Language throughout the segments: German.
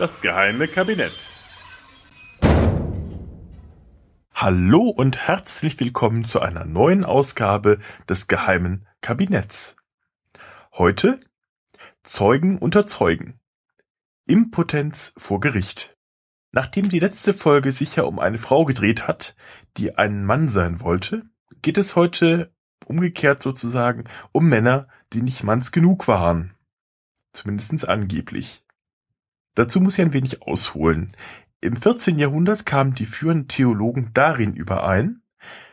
Das geheime Kabinett. Hallo und herzlich willkommen zu einer neuen Ausgabe des geheimen Kabinetts. Heute Zeugen unter Zeugen. Impotenz vor Gericht. Nachdem die letzte Folge sich ja um eine Frau gedreht hat, die ein Mann sein wollte, geht es heute umgekehrt sozusagen um Männer, die nicht manns genug waren. Zumindestens angeblich. Dazu muss ich ein wenig ausholen. Im 14. Jahrhundert kamen die führenden Theologen darin überein,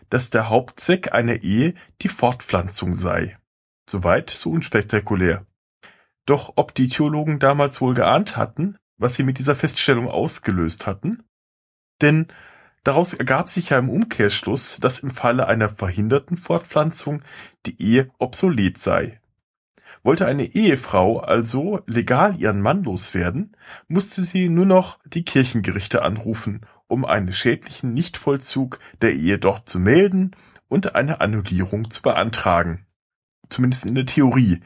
dass der Hauptzweck einer Ehe die Fortpflanzung sei. Soweit so unspektakulär. Doch ob die Theologen damals wohl geahnt hatten, was sie mit dieser Feststellung ausgelöst hatten? Denn daraus ergab sich ja im Umkehrschluss, dass im Falle einer verhinderten Fortpflanzung die Ehe obsolet sei. Wollte eine Ehefrau also legal ihren Mann loswerden, musste sie nur noch die Kirchengerichte anrufen, um einen schädlichen Nichtvollzug der Ehe dort zu melden und eine Annullierung zu beantragen. Zumindest in der Theorie,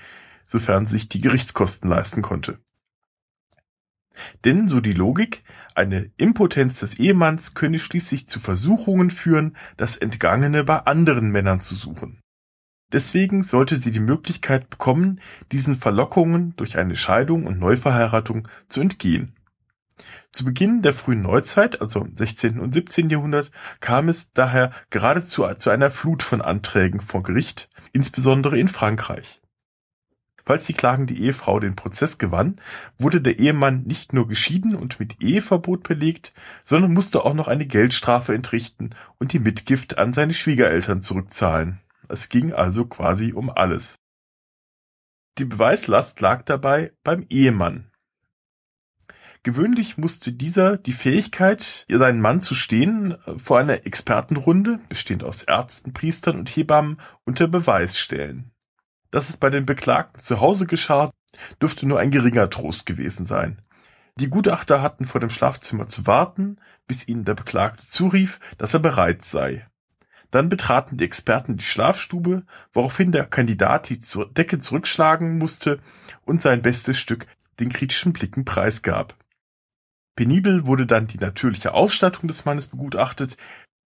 sofern sich die Gerichtskosten leisten konnte. Denn, so die Logik, eine Impotenz des Ehemanns könne schließlich zu Versuchungen führen, das Entgangene bei anderen Männern zu suchen. Deswegen sollte sie die Möglichkeit bekommen, diesen Verlockungen durch eine Scheidung und Neuverheiratung zu entgehen. Zu Beginn der frühen Neuzeit, also im 16. und 17. Jahrhundert, kam es daher geradezu zu einer Flut von Anträgen vor Gericht, insbesondere in Frankreich. Falls die klagende Ehefrau den Prozess gewann, wurde der Ehemann nicht nur geschieden und mit Eheverbot belegt, sondern musste auch noch eine Geldstrafe entrichten und die Mitgift an seine Schwiegereltern zurückzahlen. Es ging also quasi um alles. Die Beweislast lag dabei beim Ehemann. Gewöhnlich musste dieser die Fähigkeit, seinen Mann zu stehen, vor einer Expertenrunde, bestehend aus Ärzten, Priestern und Hebammen, unter Beweis stellen. Dass es bei den Beklagten zu Hause geschah, dürfte nur ein geringer Trost gewesen sein. Die Gutachter hatten vor dem Schlafzimmer zu warten, bis ihnen der Beklagte zurief, dass er bereit sei. Dann betraten die Experten die Schlafstube, woraufhin der Kandidat die Decke zurückschlagen musste und sein bestes Stück den kritischen Blicken preisgab. Penibel wurde dann die natürliche Ausstattung des Mannes begutachtet,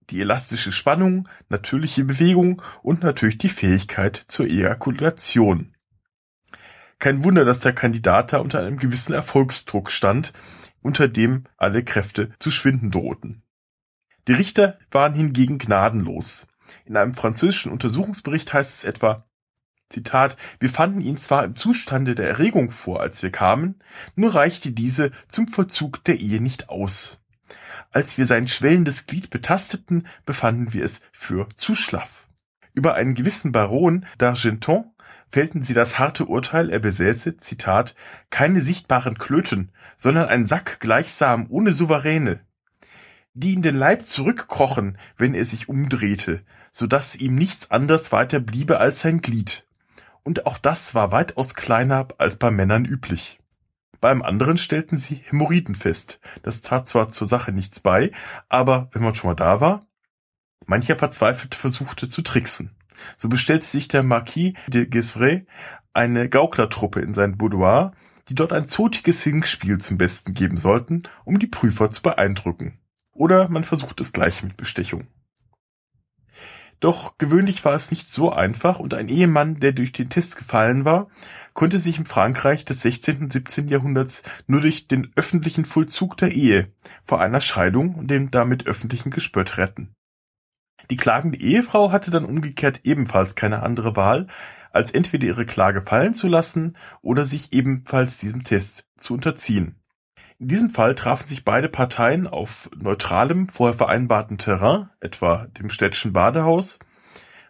die elastische Spannung, natürliche Bewegung und natürlich die Fähigkeit zur Ejakulation. Kein Wunder, dass der Kandidat da unter einem gewissen Erfolgsdruck stand, unter dem alle Kräfte zu schwinden drohten. Die Richter waren hingegen gnadenlos. In einem französischen Untersuchungsbericht heißt es etwa, Zitat, wir fanden ihn zwar im Zustande der Erregung vor, als wir kamen, nur reichte diese zum Vollzug der Ehe nicht aus. Als wir sein schwellendes Glied betasteten, befanden wir es für zu schlaff. Über einen gewissen Baron d'Argenton fällten sie das harte Urteil, er besäße, Zitat, keine sichtbaren Klöten, sondern ein Sack gleichsam ohne Souveräne die in den Leib zurückkrochen, wenn er sich umdrehte, so dass ihm nichts anders weiter bliebe als sein Glied. Und auch das war weitaus kleiner als bei Männern üblich. Beim anderen stellten sie Hämorrhoiden fest. Das tat zwar zur Sache nichts bei, aber wenn man schon mal da war, mancher verzweifelt versuchte zu tricksen. So bestellte sich der Marquis de Gesvray eine Gauklertruppe in sein Boudoir, die dort ein zotiges Singspiel zum Besten geben sollten, um die Prüfer zu beeindrucken. Oder man versucht es gleich mit Bestechung. Doch gewöhnlich war es nicht so einfach und ein Ehemann, der durch den Test gefallen war, konnte sich im Frankreich des 16. und 17. Jahrhunderts nur durch den öffentlichen Vollzug der Ehe vor einer Scheidung und dem damit öffentlichen Gespött retten. Die klagende Ehefrau hatte dann umgekehrt ebenfalls keine andere Wahl, als entweder ihre Klage fallen zu lassen oder sich ebenfalls diesem Test zu unterziehen. In diesem Fall trafen sich beide Parteien auf neutralem, vorher vereinbarten Terrain, etwa dem städtischen Badehaus.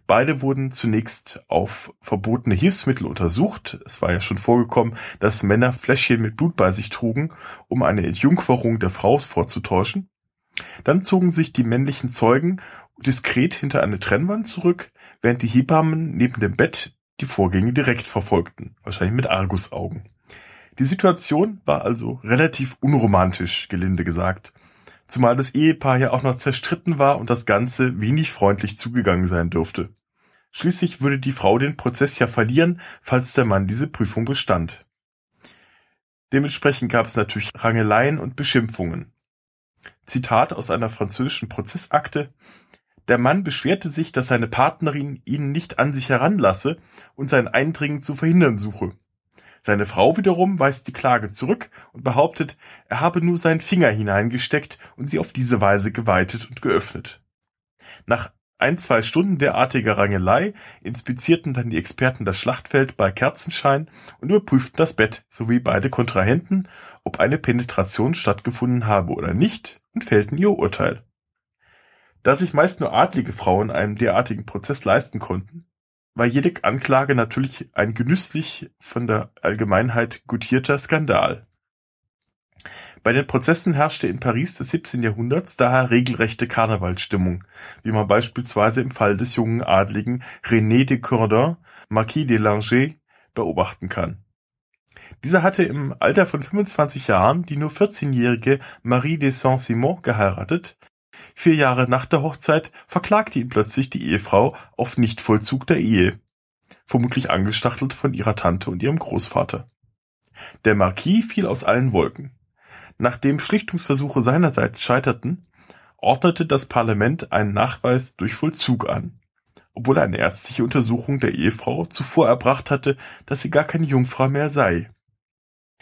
Beide wurden zunächst auf verbotene Hilfsmittel untersucht. Es war ja schon vorgekommen, dass Männer Fläschchen mit Blut bei sich trugen, um eine Entjungferung der Frau vorzutäuschen. Dann zogen sich die männlichen Zeugen diskret hinter eine Trennwand zurück, während die Hebammen neben dem Bett die Vorgänge direkt verfolgten, wahrscheinlich mit Argusaugen. Die Situation war also relativ unromantisch, gelinde gesagt, zumal das Ehepaar ja auch noch zerstritten war und das Ganze wenig freundlich zugegangen sein dürfte. Schließlich würde die Frau den Prozess ja verlieren, falls der Mann diese Prüfung bestand. Dementsprechend gab es natürlich Rangeleien und Beschimpfungen. Zitat aus einer französischen Prozessakte Der Mann beschwerte sich, dass seine Partnerin ihn nicht an sich heranlasse und sein Eindringen zu verhindern suche. Seine Frau wiederum weist die Klage zurück und behauptet, er habe nur seinen Finger hineingesteckt und sie auf diese Weise geweitet und geöffnet. Nach ein, zwei Stunden derartiger Rangelei inspizierten dann die Experten das Schlachtfeld bei Kerzenschein und überprüften das Bett sowie beide Kontrahenten, ob eine Penetration stattgefunden habe oder nicht und fällten ihr Urteil. Da sich meist nur adlige Frauen einen derartigen Prozess leisten konnten, war jede Anklage natürlich ein genüsslich von der Allgemeinheit gutierter Skandal. Bei den Prozessen herrschte in Paris des 17. Jahrhunderts daher regelrechte Karnevalsstimmung, wie man beispielsweise im Fall des jungen Adligen René de Courdon, Marquis de Langeais, beobachten kann. Dieser hatte im Alter von 25 Jahren die nur 14-jährige Marie de Saint-Simon geheiratet. Vier Jahre nach der Hochzeit verklagte ihn plötzlich die Ehefrau auf Nichtvollzug der Ehe, vermutlich angestachelt von ihrer Tante und ihrem Großvater. Der Marquis fiel aus allen Wolken. Nachdem Schlichtungsversuche seinerseits scheiterten, ordnete das Parlament einen Nachweis durch Vollzug an, obwohl eine ärztliche Untersuchung der Ehefrau zuvor erbracht hatte, dass sie gar keine Jungfrau mehr sei.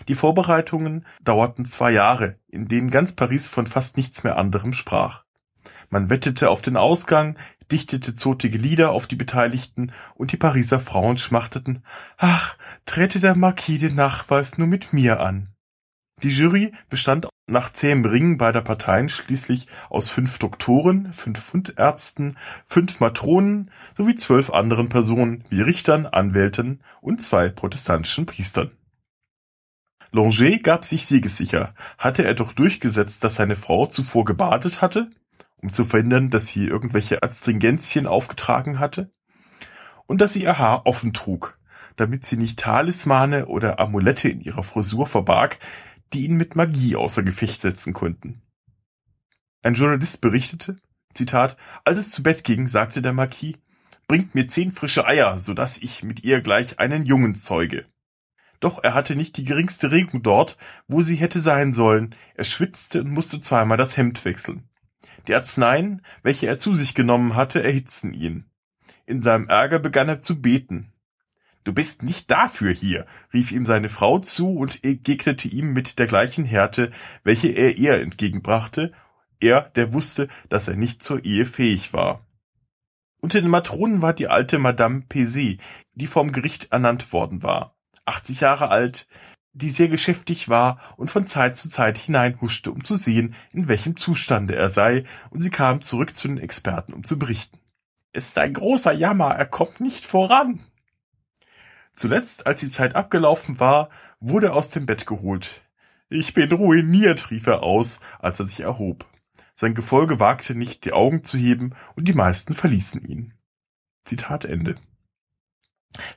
Die Vorbereitungen dauerten zwei Jahre, in denen ganz Paris von fast nichts mehr anderem sprach. Man wettete auf den Ausgang, dichtete zotige Lieder auf die Beteiligten und die Pariser Frauen schmachteten, ach, trete der Marquis den Nachweis nur mit mir an. Die Jury bestand nach zähem Ringen beider Parteien schließlich aus fünf Doktoren, fünf Fundärzten, fünf Matronen sowie zwölf anderen Personen wie Richtern, Anwälten und zwei protestantischen Priestern. Longet gab sich siegessicher, hatte er doch durchgesetzt, dass seine Frau zuvor gebadet hatte, um zu verhindern, dass sie irgendwelche Astringenzien aufgetragen hatte, und dass sie ihr Haar offen trug, damit sie nicht Talismane oder Amulette in ihrer Frisur verbarg, die ihn mit Magie außer Gefecht setzen konnten. Ein Journalist berichtete, Zitat, als es zu Bett ging, sagte der Marquis, bringt mir zehn frische Eier, so dass ich mit ihr gleich einen Jungen zeuge. Doch er hatte nicht die geringste Regung dort, wo sie hätte sein sollen. Er schwitzte und musste zweimal das Hemd wechseln. Die Arzneien, welche er zu sich genommen hatte, erhitzten ihn. In seinem Ärger begann er zu beten. Du bist nicht dafür hier, rief ihm seine Frau zu und entgegnete ihm mit der gleichen Härte, welche er ihr entgegenbrachte, er, der wusste, dass er nicht zur Ehe fähig war. Unter den Matronen war die alte Madame Pesé, die vom Gericht ernannt worden war, 80 Jahre alt, die sehr geschäftig war und von Zeit zu Zeit hineinhuschte, um zu sehen, in welchem Zustande er sei, und sie kam zurück zu den Experten, um zu berichten. Es ist ein großer Jammer, er kommt nicht voran. Zuletzt, als die Zeit abgelaufen war, wurde er aus dem Bett geholt. Ich bin ruiniert, rief er aus, als er sich erhob. Sein Gefolge wagte nicht, die Augen zu heben, und die meisten verließen ihn. Zitat Ende.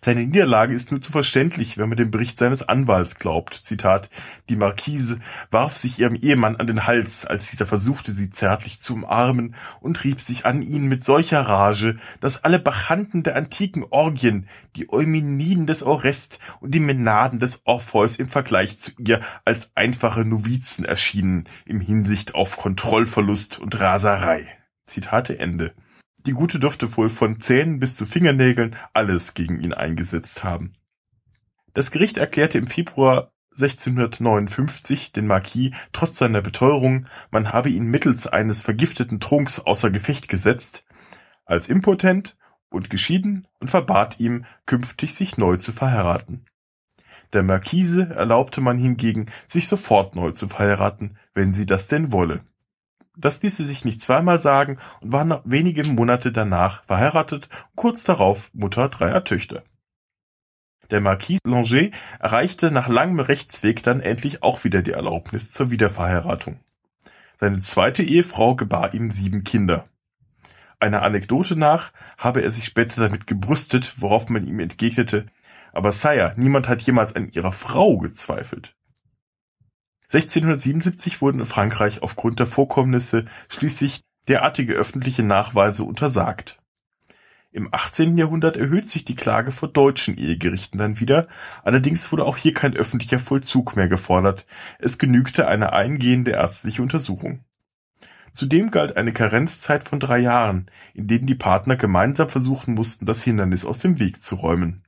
Seine Niederlage ist nur zu verständlich, wenn man dem Bericht seines Anwalts glaubt. Zitat, die Marquise warf sich ihrem Ehemann an den Hals, als dieser versuchte, sie zärtlich zu umarmen und rieb sich an ihn mit solcher Rage, dass alle Bachanten der antiken Orgien, die Eumeniden des Orest und die Menaden des Orpheus im Vergleich zu ihr als einfache Novizen erschienen, im Hinsicht auf Kontrollverlust und Raserei. Zitate Ende. Die Gute dürfte wohl von Zähnen bis zu Fingernägeln alles gegen ihn eingesetzt haben. Das Gericht erklärte im Februar 1659 den Marquis trotz seiner Beteuerung, man habe ihn mittels eines vergifteten Trunks außer Gefecht gesetzt, als impotent und geschieden und verbat ihm, künftig sich neu zu verheiraten. Der Marquise erlaubte man hingegen, sich sofort neu zu verheiraten, wenn sie das denn wolle. Das ließ sie sich nicht zweimal sagen und war noch wenige Monate danach verheiratet und kurz darauf Mutter dreier Töchter. Der Marquis Langer erreichte nach langem Rechtsweg dann endlich auch wieder die Erlaubnis zur Wiederverheiratung. Seine zweite Ehefrau gebar ihm sieben Kinder. Einer Anekdote nach habe er sich später damit gebrüstet, worauf man ihm entgegnete, aber Sire, niemand hat jemals an ihrer Frau gezweifelt. 1677 wurden in Frankreich aufgrund der Vorkommnisse schließlich derartige öffentliche Nachweise untersagt. Im 18. Jahrhundert erhöht sich die Klage vor deutschen Ehegerichten dann wieder, allerdings wurde auch hier kein öffentlicher Vollzug mehr gefordert, es genügte eine eingehende ärztliche Untersuchung. Zudem galt eine Karenzzeit von drei Jahren, in denen die Partner gemeinsam versuchen mussten, das Hindernis aus dem Weg zu räumen.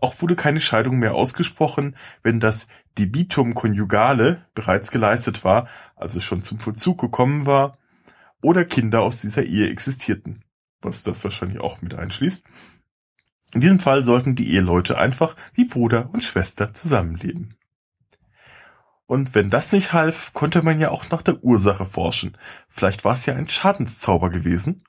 Auch wurde keine Scheidung mehr ausgesprochen, wenn das Debitum conjugale bereits geleistet war, also schon zum Vollzug gekommen war, oder Kinder aus dieser Ehe existierten was das wahrscheinlich auch mit einschließt. In diesem Fall sollten die Eheleute einfach wie Bruder und Schwester zusammenleben. Und wenn das nicht half, konnte man ja auch nach der Ursache forschen. Vielleicht war es ja ein Schadenszauber gewesen.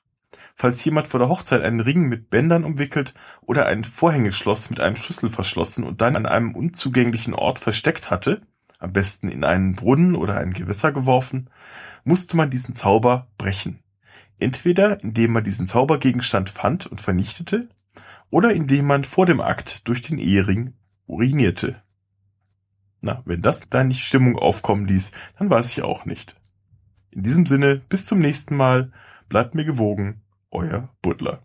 Falls jemand vor der Hochzeit einen Ring mit Bändern umwickelt oder ein Vorhängeschloss mit einem Schlüssel verschlossen und dann an einem unzugänglichen Ort versteckt hatte, am besten in einen Brunnen oder ein Gewässer geworfen, musste man diesen Zauber brechen. Entweder indem man diesen Zaubergegenstand fand und vernichtete, oder indem man vor dem Akt durch den Ehering urinierte. Na, wenn das da nicht Stimmung aufkommen ließ, dann weiß ich auch nicht. In diesem Sinne, bis zum nächsten Mal, bleibt mir gewogen, euer Butler.